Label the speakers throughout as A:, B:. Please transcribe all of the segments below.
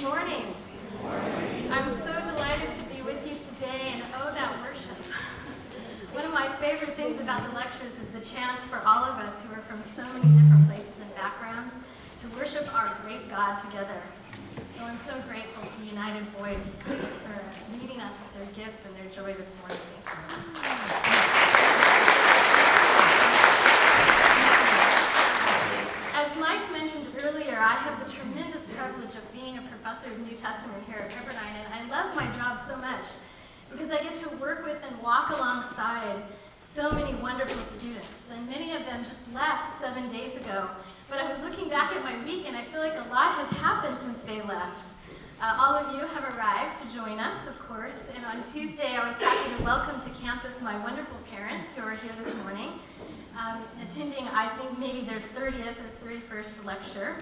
A: Good morning. I'm so delighted to be with you today and oh, that worship. One of my favorite things about the lectures is the chance for all of us who are from so many different places and backgrounds to worship our great God together. So I'm so grateful to United Voice for meeting us with their gifts and their joy this morning. I have the tremendous privilege of being of New Testament here at Pepperdine, and I love my job so much because I get to work with and walk alongside so many wonderful students. And many of them just left seven days ago. But I was looking back at my week, and I feel like a lot has happened since they left. Uh, all of you have arrived to join us, of course. And on Tuesday, I was happy to welcome to campus my wonderful parents who are here this morning, um, attending, I think, maybe their 30th or 31st lecture.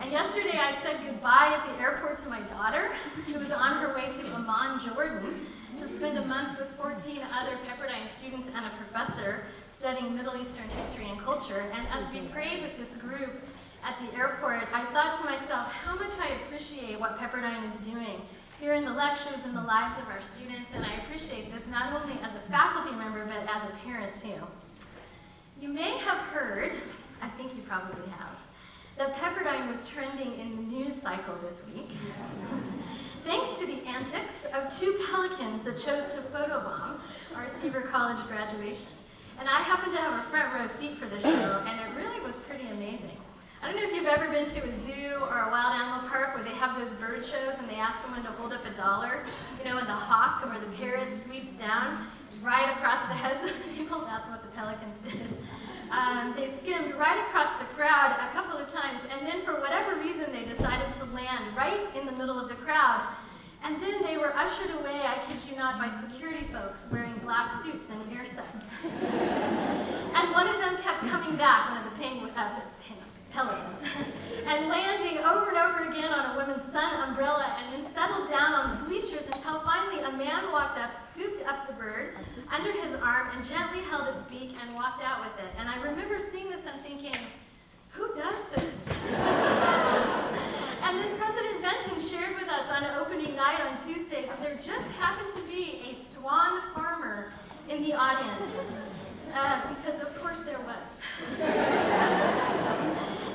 A: And yesterday I said goodbye at the airport to my daughter, who was on her way to Amman, Jordan, to spend a month with 14 other Pepperdine students and a professor studying Middle Eastern history and culture. And as we prayed with this group at the airport, I thought to myself how much I appreciate what Pepperdine is doing here in the lectures and the lives of our students. And I appreciate this not only as a faculty member, but as a parent too. You may have heard, I think you probably have, that Pepperdine was trending in the news cycle this week. Thanks to the antics of two pelicans that chose to photobomb our Seaver College graduation. And I happened to have a front row seat for this show, and it really was pretty amazing. I don't know if you've ever been to a zoo or a wild animal park where they have those bird shows and they ask someone to hold up a dollar, you know, and the hawk or the parrot sweeps down right across the heads of the people. That's what the pelicans did. Um, they skimmed right across the crowd a couple of times, and then for whatever reason, they decided to land right in the middle of the crowd. And then they were ushered away, I kid you not, by security folks wearing black suits and ear sets. and one of them kept coming back, one of the penguins, uh, pelicans, and landing over and over again on a woman's sun umbrella, and then settled down on the bleachers until finally a man walked up, scooped up the bird under his arm, and gently held its beak and walked out with it. And I remember seeing this and thinking, who does this? and then President Benton shared with us on opening night on Tuesday that there just happened to be a swan farmer in the audience. Uh, because of course there was.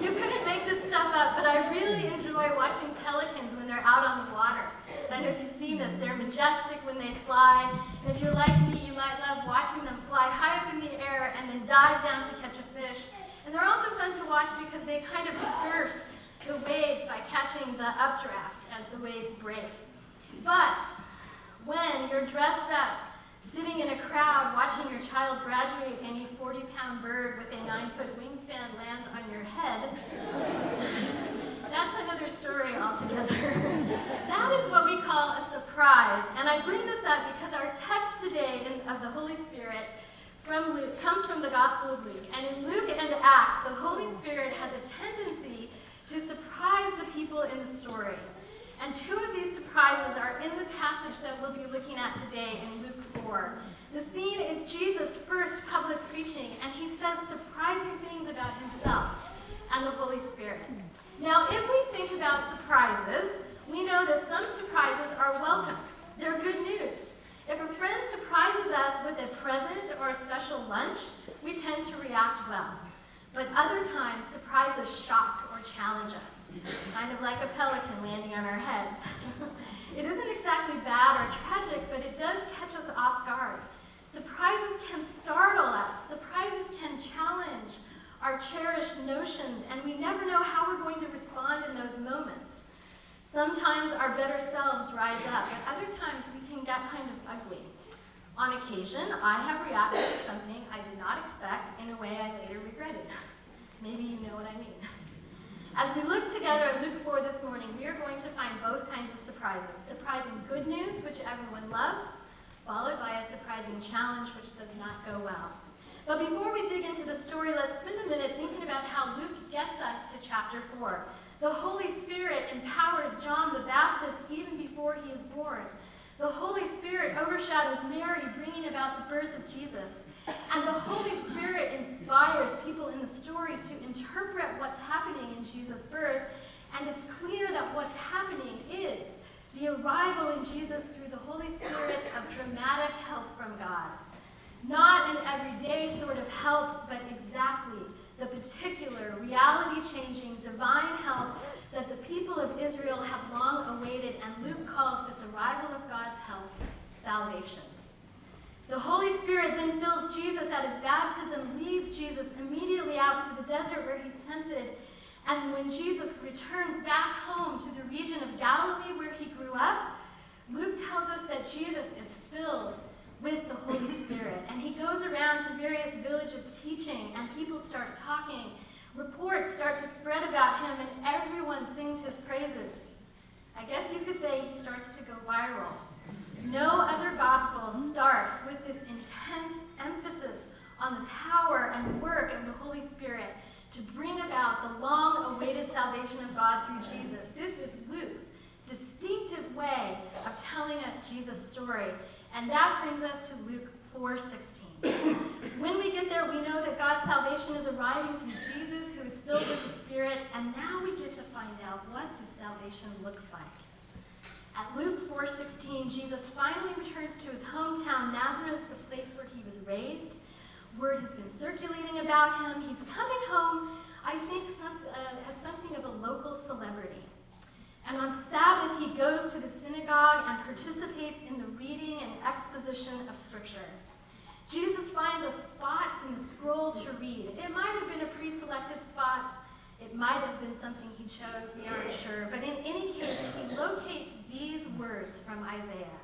A: you couldn't make this stuff up, but I really enjoy watching pelicans when they're out on the water. I don't know if you've seen this. They're majestic when they fly. And if you're like me, you might love watching them fly high up in the air and then dive down to catch a fish. And they're also fun to watch because they kind of surf the waves by catching the updraft as the waves break. But when you're dressed up, sitting in a crowd, watching your child graduate and a 40 pound bird with a 9 foot wingspan lands on your head, that's another story altogether. that is what we call a surprise. And I bring this up because our text today in, of the Holy Spirit from Luke comes from the Gospel of Luke. And in Luke and Acts, the Holy Spirit has a tendency to surprise the people in the story. And two of these surprises are in the passage that we'll be looking at today in Luke 4. The scene is Jesus' first public preaching, and he says surprising things about himself and the Holy Spirit. Now, if we think about surprises, we know that some surprises are welcome. They're good news. If a friend surprises us with a present or a special lunch, we tend to react well. But other times, surprises shock or challenge us, kind of like a pelican landing on our heads. it isn't exactly bad or tragic, but it does catch us off guard. Surprises can startle us. Surprises can challenge our cherished notions, and we never know how we're going to respond in those moments. Sometimes our better selves rise up, but other times we can get kind of ugly. On occasion, I have reacted to something I did not expect in a way I later regretted. Maybe you know what I mean. As we look together at Luke 4 this morning, we are going to find both kinds of surprises. Surprising good news, which everyone loves, followed by a surprising challenge, which does not go well. But before we dig into the story, let's spend a minute thinking about how Luke gets us to chapter 4. The Holy Spirit empowers John the Baptist even before he is born. The Holy Spirit overshadows Mary, bringing about the birth of Jesus. And the Holy Spirit inspires people in the story to interpret what's happening in Jesus' birth. And it's clear that what's happening is the arrival in Jesus through the Holy Spirit of dramatic help from God. Not an everyday sort of help, but exactly the particular, reality changing, divine help that the people of Israel have long awaited, and Luke calls this arrival of God's help salvation. The Holy Spirit then fills Jesus at his baptism, leads Jesus immediately out to the desert where he's tempted. And when Jesus returns back home to the region of Galilee where he grew up, Luke tells us that Jesus is filled with the Holy Spirit. And he goes around to various villages teaching, and people start talking. Reports start to spread about him, and everyone sings his praises. I guess you could say he starts to go viral. No other gospel starts with this intense emphasis on the power and work of the Holy Spirit to bring about the long awaited salvation of God through Jesus. This is Luke's distinctive way of telling us Jesus' story. And that brings us to Luke 4:16. when we get there, we know that God's salvation is arriving through Jesus, who is filled with the Spirit, and now we get to find out what his salvation looks like. At Luke 4:16, Jesus finally returns to his hometown Nazareth, the place where he was raised. Word has been circulating about him. He's coming home, I think, some, uh, as something of a local celebrity. And on Sabbath, he goes to the synagogue and participates in the reading and exposition of Scripture. Jesus finds a spot in the scroll to read. It might have been a pre selected spot, it might have been something he chose, we aren't sure. But in any case, he locates these words from Isaiah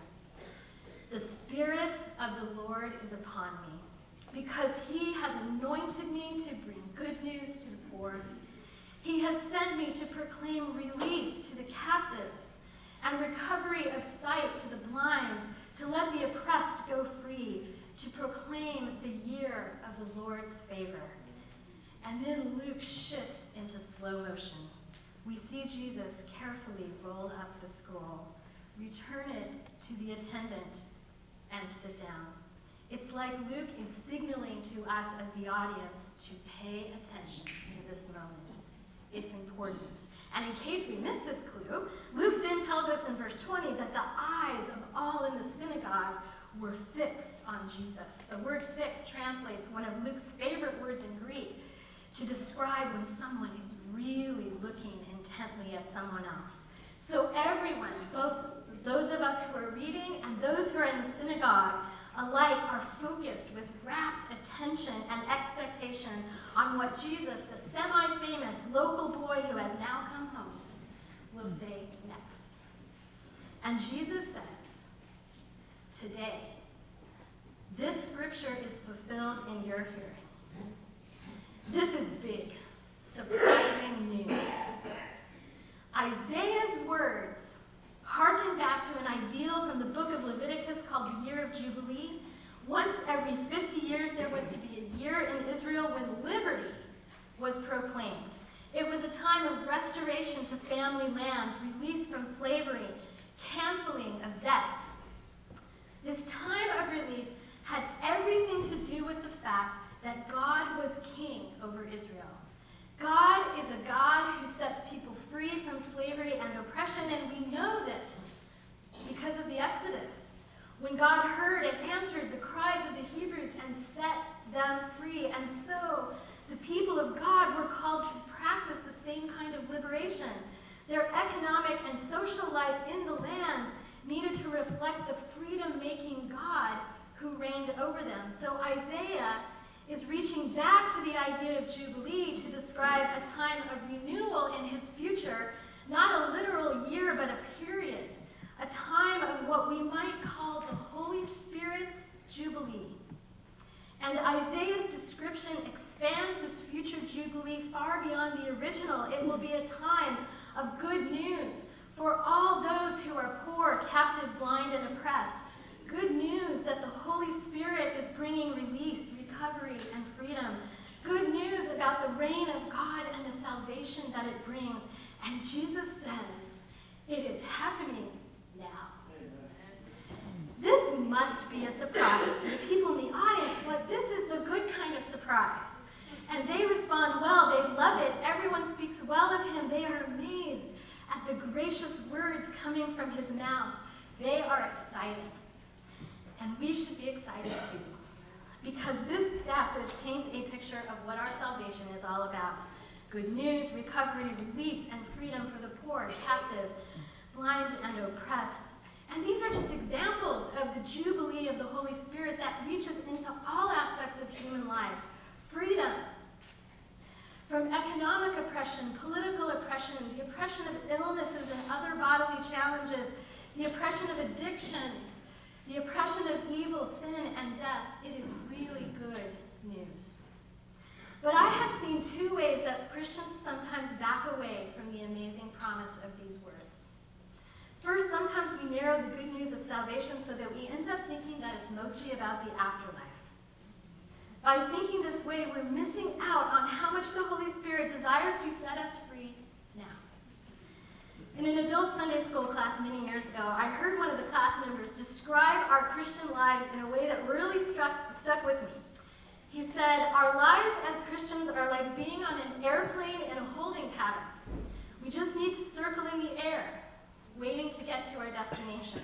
A: The Spirit of the Lord is upon me, because he has anointed me to bring good news to the poor. He has sent me to proclaim release to the captives and recovery of sight to the blind, to let the oppressed go free, to proclaim the year of the Lord's favor. And then Luke shifts into slow motion. We see Jesus carefully roll up the scroll, return it to the attendant, and sit down. It's like Luke is signaling to us as the audience to pay attention to this moment. It's important. And in case we miss this clue, Luke then tells us in verse 20 that the eyes of all in the synagogue were fixed on Jesus. The word fixed translates one of Luke's favorite words in Greek to describe when someone is really looking intently at someone else. So everyone, both those of us who are reading and those who are in the synagogue, alike are focused with rapt attention and expectation on what Jesus, the semi-famous local boy who has now come home, will say next. And Jesus says, today, this scripture is fulfilled in your hearing. This is big, surprising news. Isaiah's words harken back to an ideal from the book of Leviticus called the year of Jubilee. Once every 50 years, there was to be a year in Israel when liberty was proclaimed. It was a time of restoration to family lands, release from slavery, canceling of debts. This time of release had everything to do with the fact that God was king over Israel. God is a God who sets people free from slavery and oppression, and we know this because of the Exodus. When God heard and answered the cries of the Hebrews and set them free, and so the people of God were called to practice the same kind of liberation. Their economic and social life in the land needed to reflect the freedom making God who reigned over them. So Isaiah is reaching back to the idea of Jubilee to describe a time of renewal in his future, not a literal year, but a period, a time of what we might call the Holy Spirit's Jubilee. And Isaiah's description expands this future Jubilee far beyond the original. It will be a time of good news for all those who are poor, captive, blind, and oppressed. Good news that the Holy Spirit is bringing release, recovery and freedom. Good news about the reign of God and the salvation that it brings. And Jesus says, it is happening. This must be a surprise to the people in the audience, but this is the good kind of surprise. And they respond well, they love it. Everyone speaks well of him. They are amazed at the gracious words coming from his mouth, they are excited. And we should be excited too. Because this passage paints a picture of what our salvation is all about good news, recovery, release, and freedom for the poor, captive, blind, and oppressed. And these are just examples of the jubilee of the Holy Spirit that reaches into all aspects of human life freedom from economic oppression, political oppression, the oppression of illnesses and other bodily challenges, the oppression of addictions, the oppression of evil, sin, and death. It is really good news. But I have seen two ways that Christians sometimes back away from the amazing promise of these words. First, sometimes we narrow the good news of salvation so that we end up thinking that it's mostly about the afterlife. By thinking this way, we're missing out on how much the Holy Spirit desires to set us free now. In an adult Sunday school class many years ago, I heard one of the class members describe our Christian lives in a way that really struck, stuck with me. He said, Our lives as Christians are like being on an airplane in a holding pattern. We just need to circle in the air, waiting to get to our destination.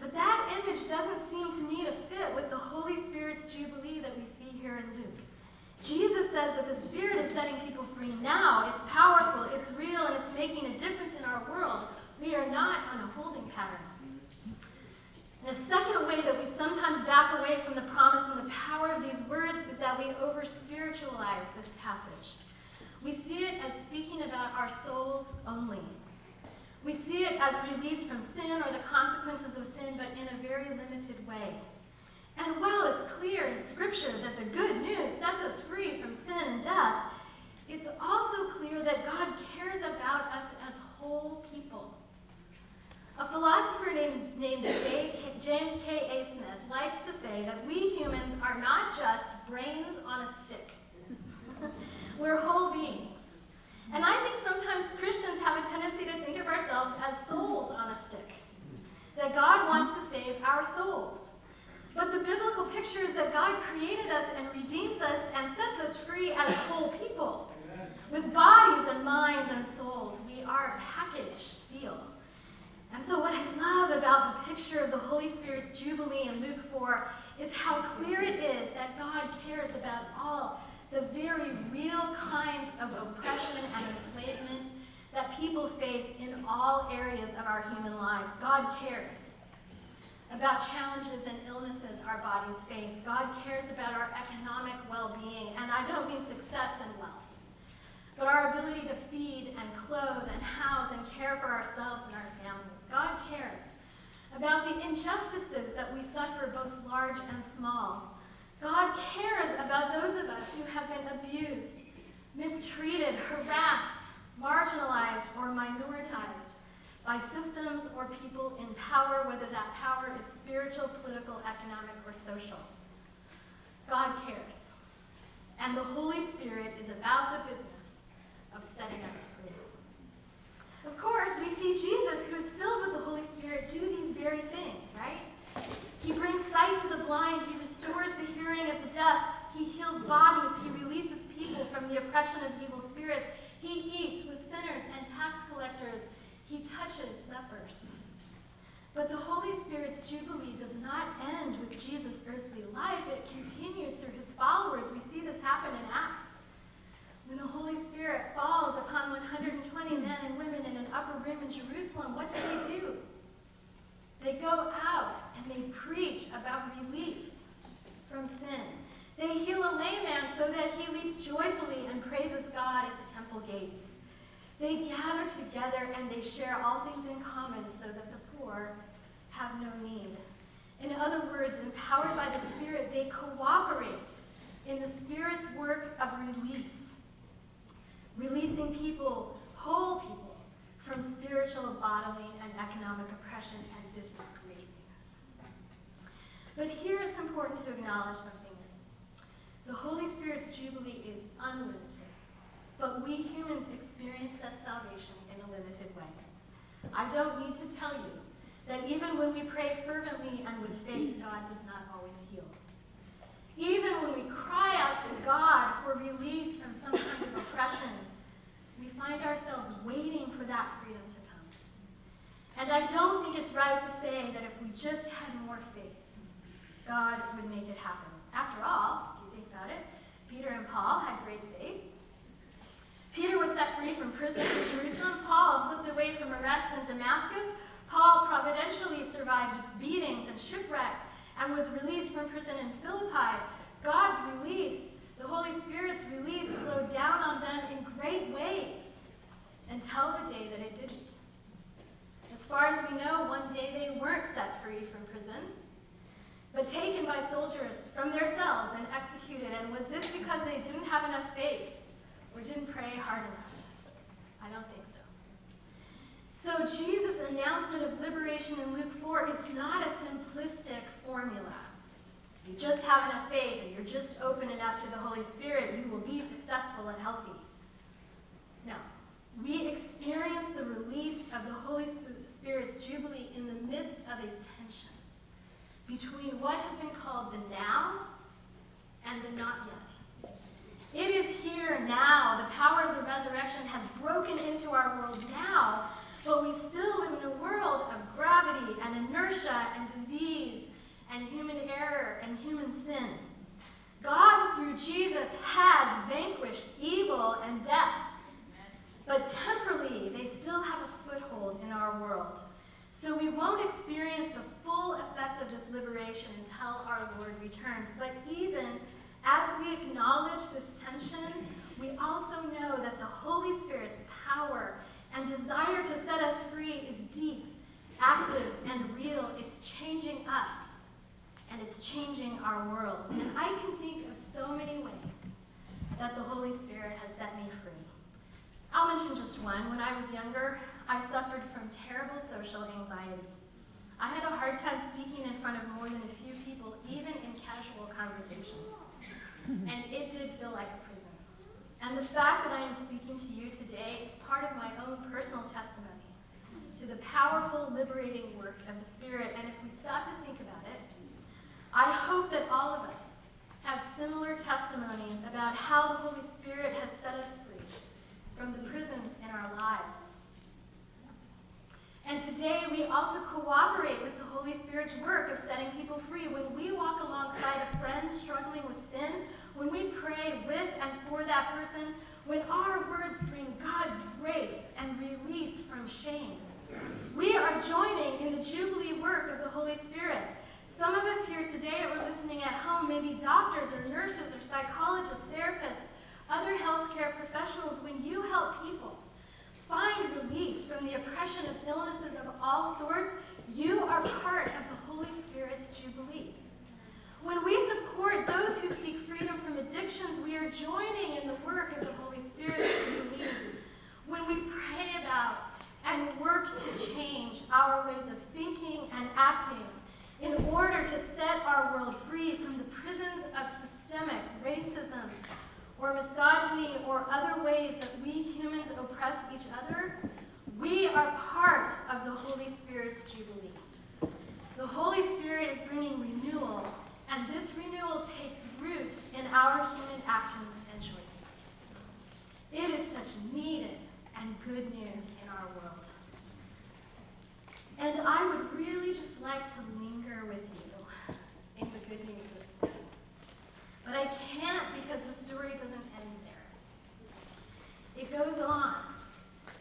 A: But that image doesn't seem to me to fit with the Holy Spirit's jubilee that we see here in Luke. Jesus says that the Spirit is setting people free now. It's powerful, it's real, and it's making a difference in our world. We are not on a holding pattern. And the second way that we sometimes back away from the promise and the power of these words is that we over spiritualize this passage. We see it as speaking about our souls only. We see it as release from sin or the consequences of sin, but in a very limited way. And while it's clear in Scripture that the good news sets us free from sin and death, it's also clear that God cares about us as whole people. A philosopher named, named James K. A. Smith likes to say that we humans are not just brains on a stick. We're whole beings. And I think sometimes Christians have a tendency to think of ourselves as souls on a stick. That God wants to save our souls. But the biblical picture is that God created us and redeems us and sets us free as whole people. With bodies and minds and souls, we are a package deal. And so, what I love about the picture of the Holy Spirit's Jubilee in Luke 4 is how clear it is that God cares about the very real kinds of oppression and enslavement that people face in all areas of our human lives. God cares about challenges and illnesses our bodies face. God cares about our economic well being, and I don't mean success and wealth, but our ability to feed and clothe and house and care for ourselves and our families. God cares about the injustices that we suffer, both large and small. God cares about those of us who have been abused, mistreated, harassed, marginalized, or minoritized by systems or people in power, whether that power is spiritual, political, economic, or social. God cares. And the Holy Spirit is about the business of setting us free. Of course, we see Jesus, who is filled with the Holy Spirit, do these very things, right? He brings sight to the blind, he restores the hearing of the deaf, he heals bodies, he releases people from the oppression of evil spirits, he eats with sinners and tax collectors, he touches lepers. But the Holy Spirit's jubilee does not end with Jesus' earthly life. It continues through his followers. We see this happen in Acts. When the Holy Spirit falls upon 120 men and women in an upper room in Jerusalem, what do they do? They go out and they preach about release from sin. They heal a layman so that he leaps joyfully and praises God at the temple gates. They gather together and they share all things in common so that the poor have no need. In other words, empowered by the Spirit, they cooperate in the Spirit's work of release, releasing people, whole people, from spiritual, bodily, and economic oppression and business cravings. But here it's important to acknowledge something. The Holy Spirit's jubilee is unlimited. But we humans experience this salvation in a limited way. I don't need to tell you that even when we pray fervently and with faith, God does not always heal. Even when we cry out to God for release from some kind of oppression, we find ourselves waiting for that freedom to come. And I don't think it's right to say that if we just had more faith, God would make it happen. After all, if you think about it, Peter and Paul had great faith. Peter was set free from prison in Jerusalem. Paul slipped away from arrest in Damascus. Paul providentially survived beatings and shipwrecks and was released from prison in Philippi. God's release, the Holy Spirit's release, flowed down on them in great ways until the day that it didn't. As far as we know, one day they weren't set free from prison, but taken by soldiers from their cells and executed. And was this because they didn't have enough faith or didn't pray hard enough? I don't think so. So Jesus' announcement of liberation in Luke 4 is not a simplistic formula. You just have enough faith and you're just open enough to the Holy Spirit, you will be successful and healthy. No. We experience the release of the Holy Spirit's jubilee in the midst of a tension between what has been called the now and the not yet. It is here now. The power of the resurrection has broken into our world now, but we still live in a world of gravity and inertia and disease and human error and human sin. God, through Jesus, has vanquished evil and death. But temporally, they still have a foothold in our world. So we won't experience the full effect of this liberation until our Lord returns. But even as we acknowledge this tension, we also know that the Holy Spirit's power and desire to set us free is deep, active, and real. It's changing us, and it's changing our world. And I can think of so many ways that the Holy Spirit has set me free. I'll mention just one. When I was younger, I suffered from terrible social anxiety. I had a hard time speaking in front of more than a few people, even in casual conversation. And it did feel like a. And the fact that I am speaking to you today is part of my own personal testimony to the powerful, liberating work of the Spirit. And if we stop to think about it, I hope that all of us have similar testimonies about how the Holy Spirit has set us free from the prisons in our lives. And today we also cooperate with the Holy Spirit's work of setting people free. When we walk alongside a friend struggling with sin, when we pray with and for that person, when our words bring God's grace and release from shame, we are joining in the Jubilee work of the Holy Spirit. Some of us here today are listening at home, maybe doctors or nurses or psychologists, therapists, other healthcare professionals. When you help people find release from the oppression of illnesses of all sorts, you are part of the Holy Spirit's Jubilee. When we support those who seek freedom from addictions, we are joining in the work of the Holy Spirit to When we pray about and work to change our ways of thinking and acting in order to set our world free from the prisons of systemic racism or misogyny or other ways that we humans oppress each other, we are part of the Holy Spirit's Jubilee. The Holy Spirit is bringing renewal and this renewal takes root in our human actions and choices. It is such needed and good news in our world. And I would really just like to linger with you in the good news this morning. But I can't because the story doesn't end there. It goes on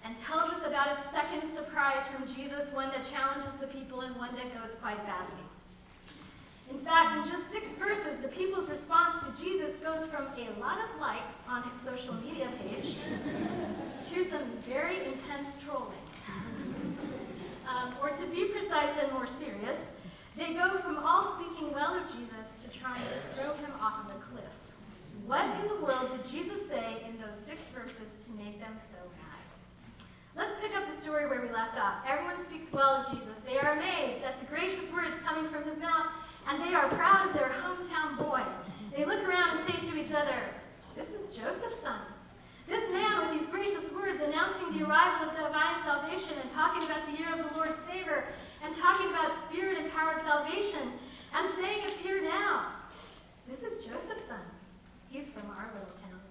A: and tells us about a second surprise from Jesus, one that challenges the people and one that goes quite badly. In fact, in just six verses, the people's response to Jesus goes from a lot of likes on his social media page to some very intense trolling. Um, or to be precise and more serious, they go from all speaking well of Jesus to trying to throw him off of a cliff. What in the world did Jesus say in those six verses to make them so mad? Let's pick up the story where we left off. Everyone speaks well of Jesus. They are amazed at the gracious words coming from his mouth and they are proud of their hometown boy. They look around and say to each other, This is Joseph's son. This man with these gracious words announcing the arrival of divine salvation and talking about the year of the Lord's favor and talking about spirit empowered salvation and saying it's here now. This is Joseph's son. He's from our little town.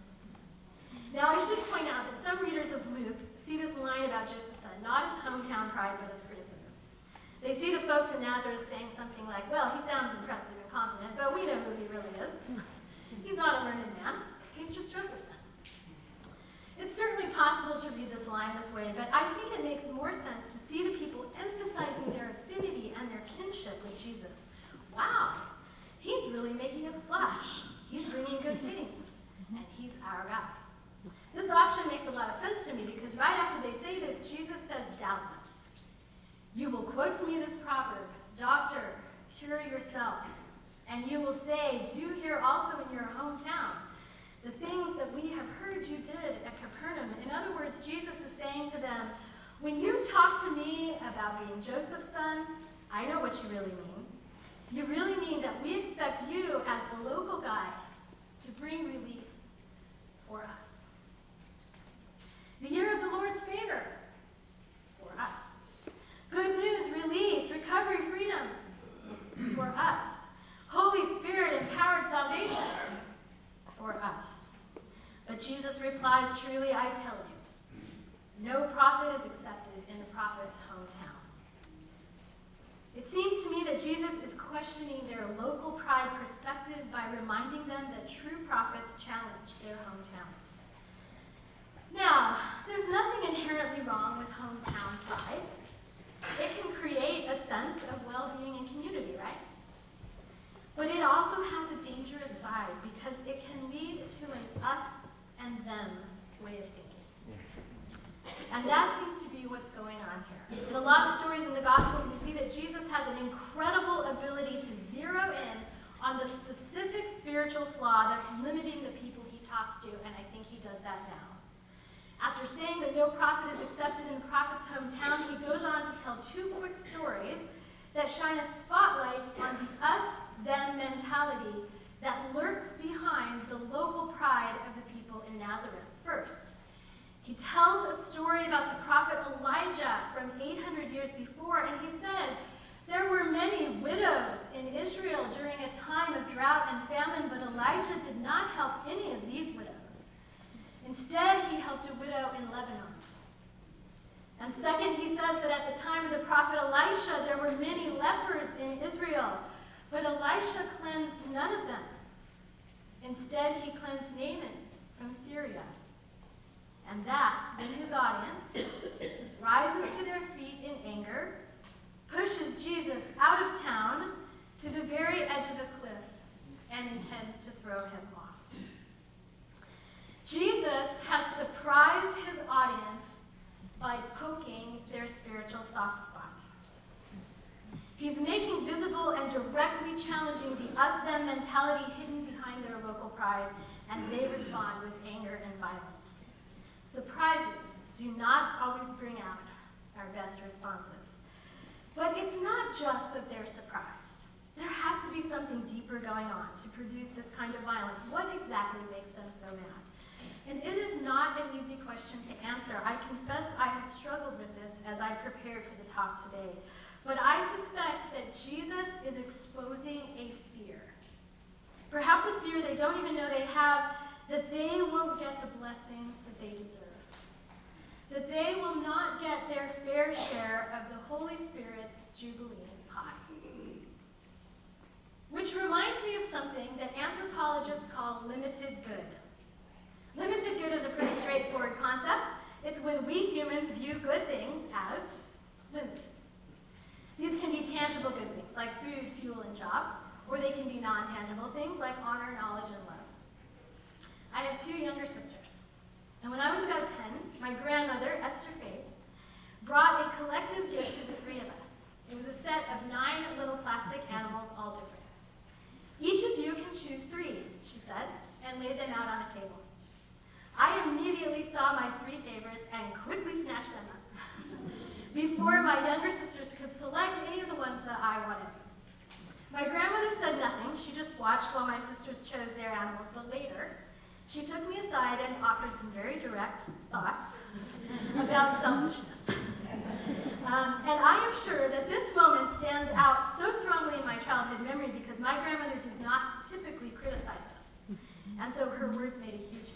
A: Now, I should point out that some readers of Luke see this line about Joseph's son not as hometown pride, but as criticism. They see the folks in Nazareth saying something like, well, he sounds impressive and confident, but we know who he really is. He's not a learned man. He's just Joseph's son. It's certainly possible to read this line this way, but I think it makes more sense to see the people emphasizing their affinity and their kinship with Jesus. Wow, he's really making a splash. He's bringing good things, and he's our guy. This option makes a lot of sense to me because right after they say this, Jesus says, doubtless. You will quote to me this proverb, Doctor, cure yourself. And you will say, Do here also in your hometown the things that we have heard you did at Capernaum. In other words, Jesus is saying to them, When you talk to me about being Joseph's son, I know what you really mean. You really mean that we expect you, as the local guy, to bring release for us. The year of the Lord's favor for us. Good news, release, recovery, freedom for us. Holy Spirit empowered salvation for us. But Jesus replies, Truly I tell you, no prophet is accepted in the prophet's hometown. It seems to me that Jesus is questioning their local pride perspective by reminding them that true prophets challenge their hometowns. Now, there's nothing inherently wrong with hometown pride. It can create a sense of well being and community, right? But it also has a dangerous side because it can lead to an us and them way of thinking. And that seems to be what's going on here. In a lot of stories in the Gospels, we see that Jesus has an incredible ability to zero in on the specific spiritual flaw that's limiting the people he talks to, and I think he does that now. After saying that no prophet is accepted in the prophet's hometown, he goes on to tell two quick stories that shine a spotlight on the us them mentality that lurks behind the local pride of the people in Nazareth. First, he tells a story about the prophet Elijah from 800 years before, and he says, There were many widows in Israel during a time of drought and famine, but Elijah did not help any of these widows. Instead, he helped a widow in Lebanon. And second, he says that at the time of the prophet Elisha, there were many lepers in Israel, but Elisha cleansed none of them. Instead, he cleansed Naaman from Syria. And that's when his audience rises to their feet in anger, pushes Jesus out of town to the very edge of the cliff, and intends to throw him off. Jesus has surprised his audience by poking their spiritual soft spot. He's making visible and directly challenging the us them mentality hidden behind their local pride, and they respond with anger and violence. Surprises do not always bring out our best responses. But it's not just that they're surprised. There has to be something deeper going on to produce this kind of violence. What exactly makes them so mad? And it is not an easy question to answer. I confess I have struggled with this as I prepared for the talk today. But I suspect that Jesus is exposing a fear. Perhaps a fear they don't even know they have that they won't get the blessings that they deserve. That they will not get their fair share of the Holy Spirit's Jubilee pie. Which reminds me of something that anthropologists call limited good. Limited good is a pretty straightforward concept. It's when we humans view good things as limited. These can be tangible good things like food, fuel, and jobs, or they can be non tangible things like honor, knowledge, and love. I have two younger sisters. And when I was about 10, my grandmother, Esther Faith, brought a collective gift to the three of us. It was a set of nine little plastic animals, all different. Each of you can choose three, she said, and laid them out on a table. I immediately saw my three favorites and quickly snatched them up before my younger sisters could select any of the ones that I wanted. My grandmother said nothing. She just watched while my sisters chose their animals, but later, she took me aside and offered some very direct thoughts about selfishness. Um, and I am sure that this moment stands out so strongly in my childhood memory because my grandmother did not typically criticize us. And so her words made a huge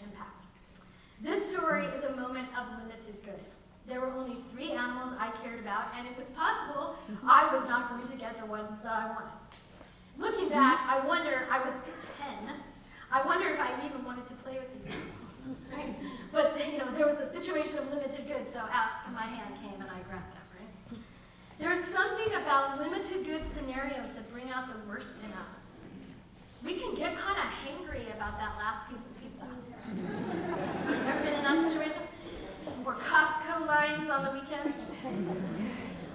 A: story is a moment of limited good. There were only three animals I cared about, and it was possible I I was not going to get the ones that I wanted. Looking mm-hmm. back, I wonder, I was 10, I wonder if I even wanted to play with these animals, right? But, you know, there was a situation of limited good, so out my hand came and I grabbed that, right? There's something about limited good scenarios that bring out the worst in us. We can get kind of hangry about that last piece of pizza. Ever been in that situation? Or Costco lines on the weekend?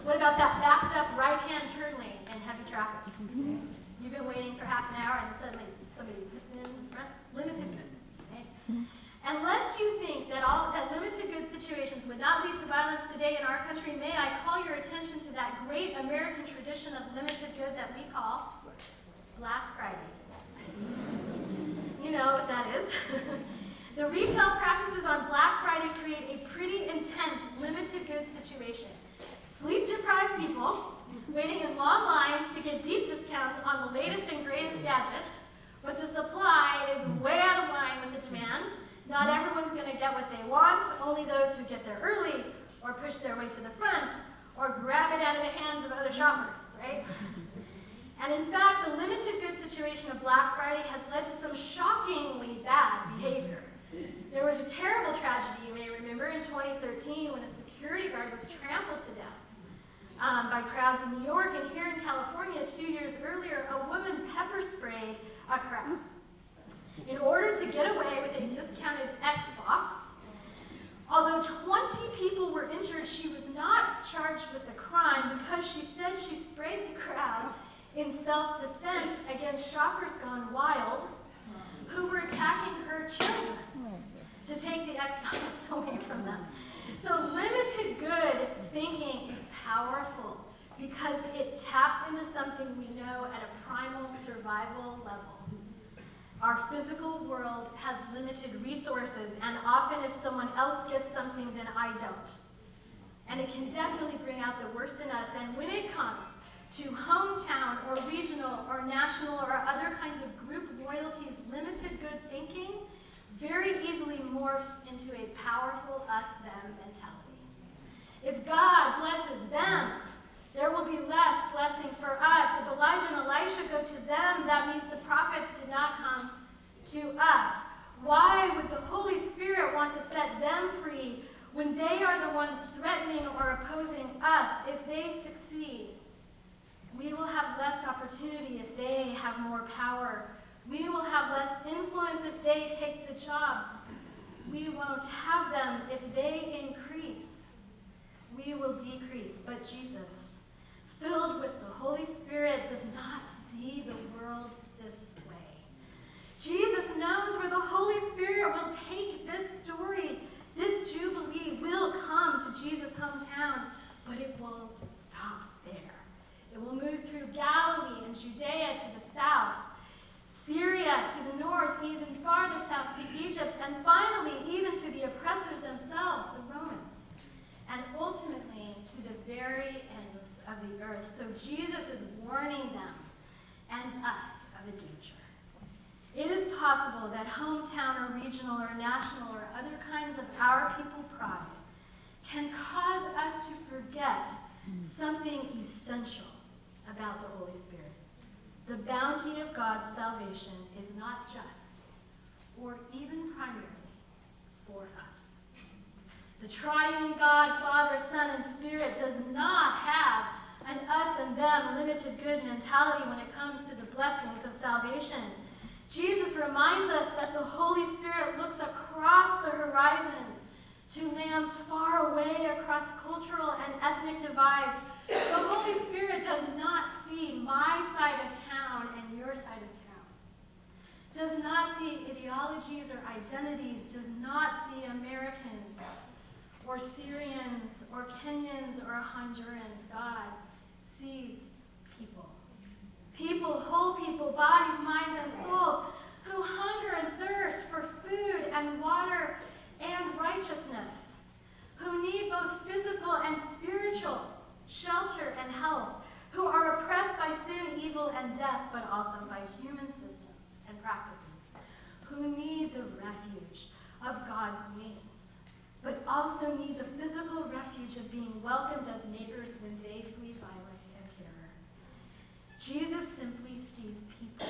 A: What about that backed up right-hand turn lane in heavy traffic? You've been waiting for half an hour and suddenly somebody in. Limited goods. Right? And lest you think that all that limited goods situations would not lead to violence today in our country, may I call your attention to that great American tradition of limited good that we call Black Friday. You know what that is. the retail practices on Black Friday create a pretty intense limited goods situation. Sleep deprived people waiting in long lines to get deep discounts on the latest and greatest gadgets, but the supply is way out of line with the demand. Not everyone's going to get what they want, only those who get there early or push their way to the front or grab it out of the hands of other shoppers, right? And in fact, the limited goods situation of Black Friday has led to some shockingly bad behavior. There was a terrible tragedy, you may remember, in 2013 when a security guard was trampled to death um, by crowds in New York, and here in California, two years earlier, a woman pepper sprayed a crowd. In order to get away with a discounted Xbox, although 20 people were injured, she was not charged with the crime because she said she sprayed the crowd in self defense against shoppers gone wild who were attacking her children to take the Xbox away from them. So, limited good thinking is powerful because it taps into something we know at a primal survival level. Our physical world has limited resources, and often if someone else gets something, then I don't. And it can definitely bring out the worst in us. And when it comes to hometown or regional or national or other kinds of group loyalties, limited good thinking very easily morphs into a powerful us them mentality. If God blesses them, there will be less blessing for us. If Elijah and Elisha go to them, that means the prophets did not come to us. Why would the Holy Spirit want to set them free when they are the ones threatening or opposing us? If they succeed, we will have less opportunity if they have more power. We will have less influence if they take the jobs. We won't have them if they increase we will decrease. But Jesus, filled with the Holy Spirit, does not see the world this way. Jesus knows where the Holy Spirit will take this story. This Jubilee will come to Jesus' hometown, but it won't stop there. It will move through Galilee and Judea to the south, Syria to the north, even farther south to Egypt, and finally, even to the oppressors themselves, the Romans and ultimately to the very ends of the earth. So Jesus is warning them and us of a danger. It is possible that hometown or regional or national or other kinds of our people pride can cause us to forget something essential about the Holy Spirit. The bounty of God's salvation is not just or even primarily for us. The triune God, Father, Son, and Spirit does not have an us and them limited good mentality when it comes to the blessings of salvation. Jesus reminds us that the Holy Spirit looks across the horizon to lands far away across cultural and ethnic divides. The Holy Spirit does not see my side of town and your side of town, does not see ideologies or identities, does not see Americans or Syrians or Kenyans or Hondurans. God sees people. People, whole people, bodies, minds, and souls who hunger and thirst for food and water and righteousness, who need both physical and spiritual shelter and health, who are oppressed by sin, evil, and death, but also by human systems and practices, who need the refuge of God's wings but also need the physical refuge of being welcomed as neighbors when they flee violence and terror. Jesus simply sees people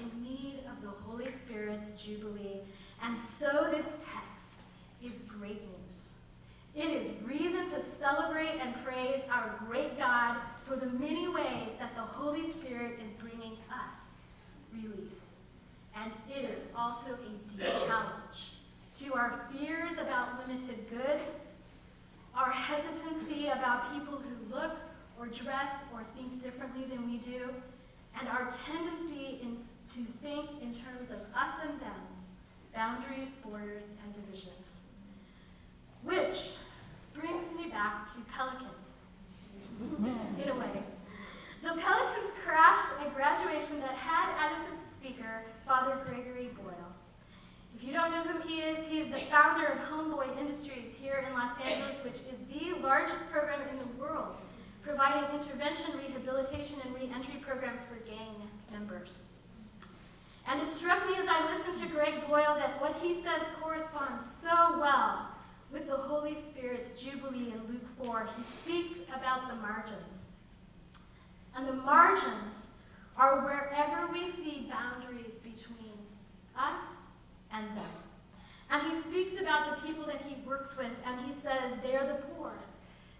A: in need of the Holy Spirit's jubilee. And so this text is great news. It is reason to celebrate and praise our great God for the many ways that the Holy Spirit is bringing us release. And it is also a deep challenge to our fears about limited good, our hesitancy about people who look or dress or think differently than we do, and our tendency in, to think in terms of us and them, boundaries, borders, and divisions. Which brings me back to pelicans. In a way. The Pelicans crashed a graduation that had as its speaker Father Gregory Boyle. If you don't know who he is, he is the founder of Homeboy Industries here in Los Angeles, which is the largest program in the world providing intervention, rehabilitation, and reentry programs for gang members. And it struck me as I listened to Greg Boyle that what he says corresponds so well with the Holy Spirit's In Luke 4. He speaks about the margins. And the margins are wherever we see boundaries between us and them. And he speaks about the people that he works with, and he says they're the poor,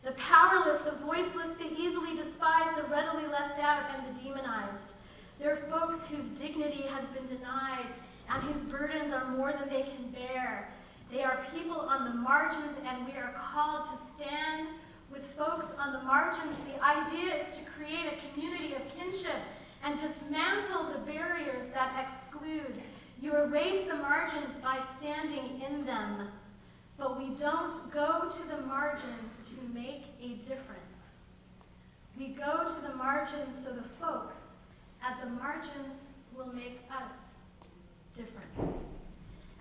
A: the powerless, the voiceless, the easily despised, the readily left out, and the demonized. They're folks whose dignity has been denied and whose burdens are more than they can bear. They are people on the margins, and we are called to stand with folks on the margins. The idea is to create a community of kinship and dismantle the barriers that exclude. You erase the margins by standing in them, but we don't go to the margins to make a difference. We go to the margins so the folks at the margins will make us different.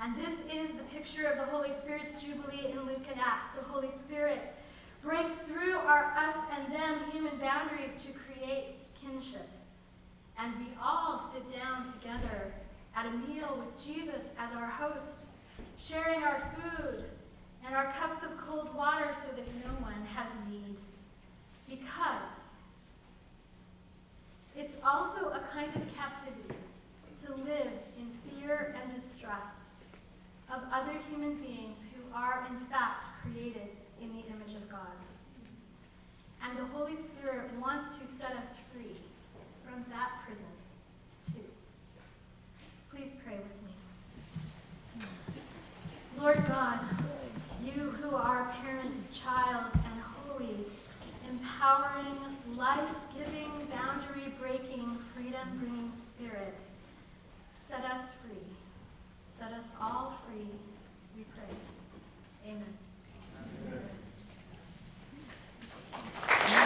A: And this is the picture of the Holy Spirit's Jubilee in Luke and Acts. The Holy Spirit breaks through our us and them human boundaries to create kinship. And we all sit down together at a meal with Jesus as our host, sharing our food and our cups of cold water so that no one has need. Because it's also a kind of captivity to live in fear and distrust of other human beings who are, in fact, created in the image of God. And the Holy Spirit wants to set us free from that prison, too. Please pray with me. Lord God, you who are parent, child, and holy, empowering, life giving, boundary breaking, freedom bringing spirit, set us free set us all free, we pray. Amen. Amen.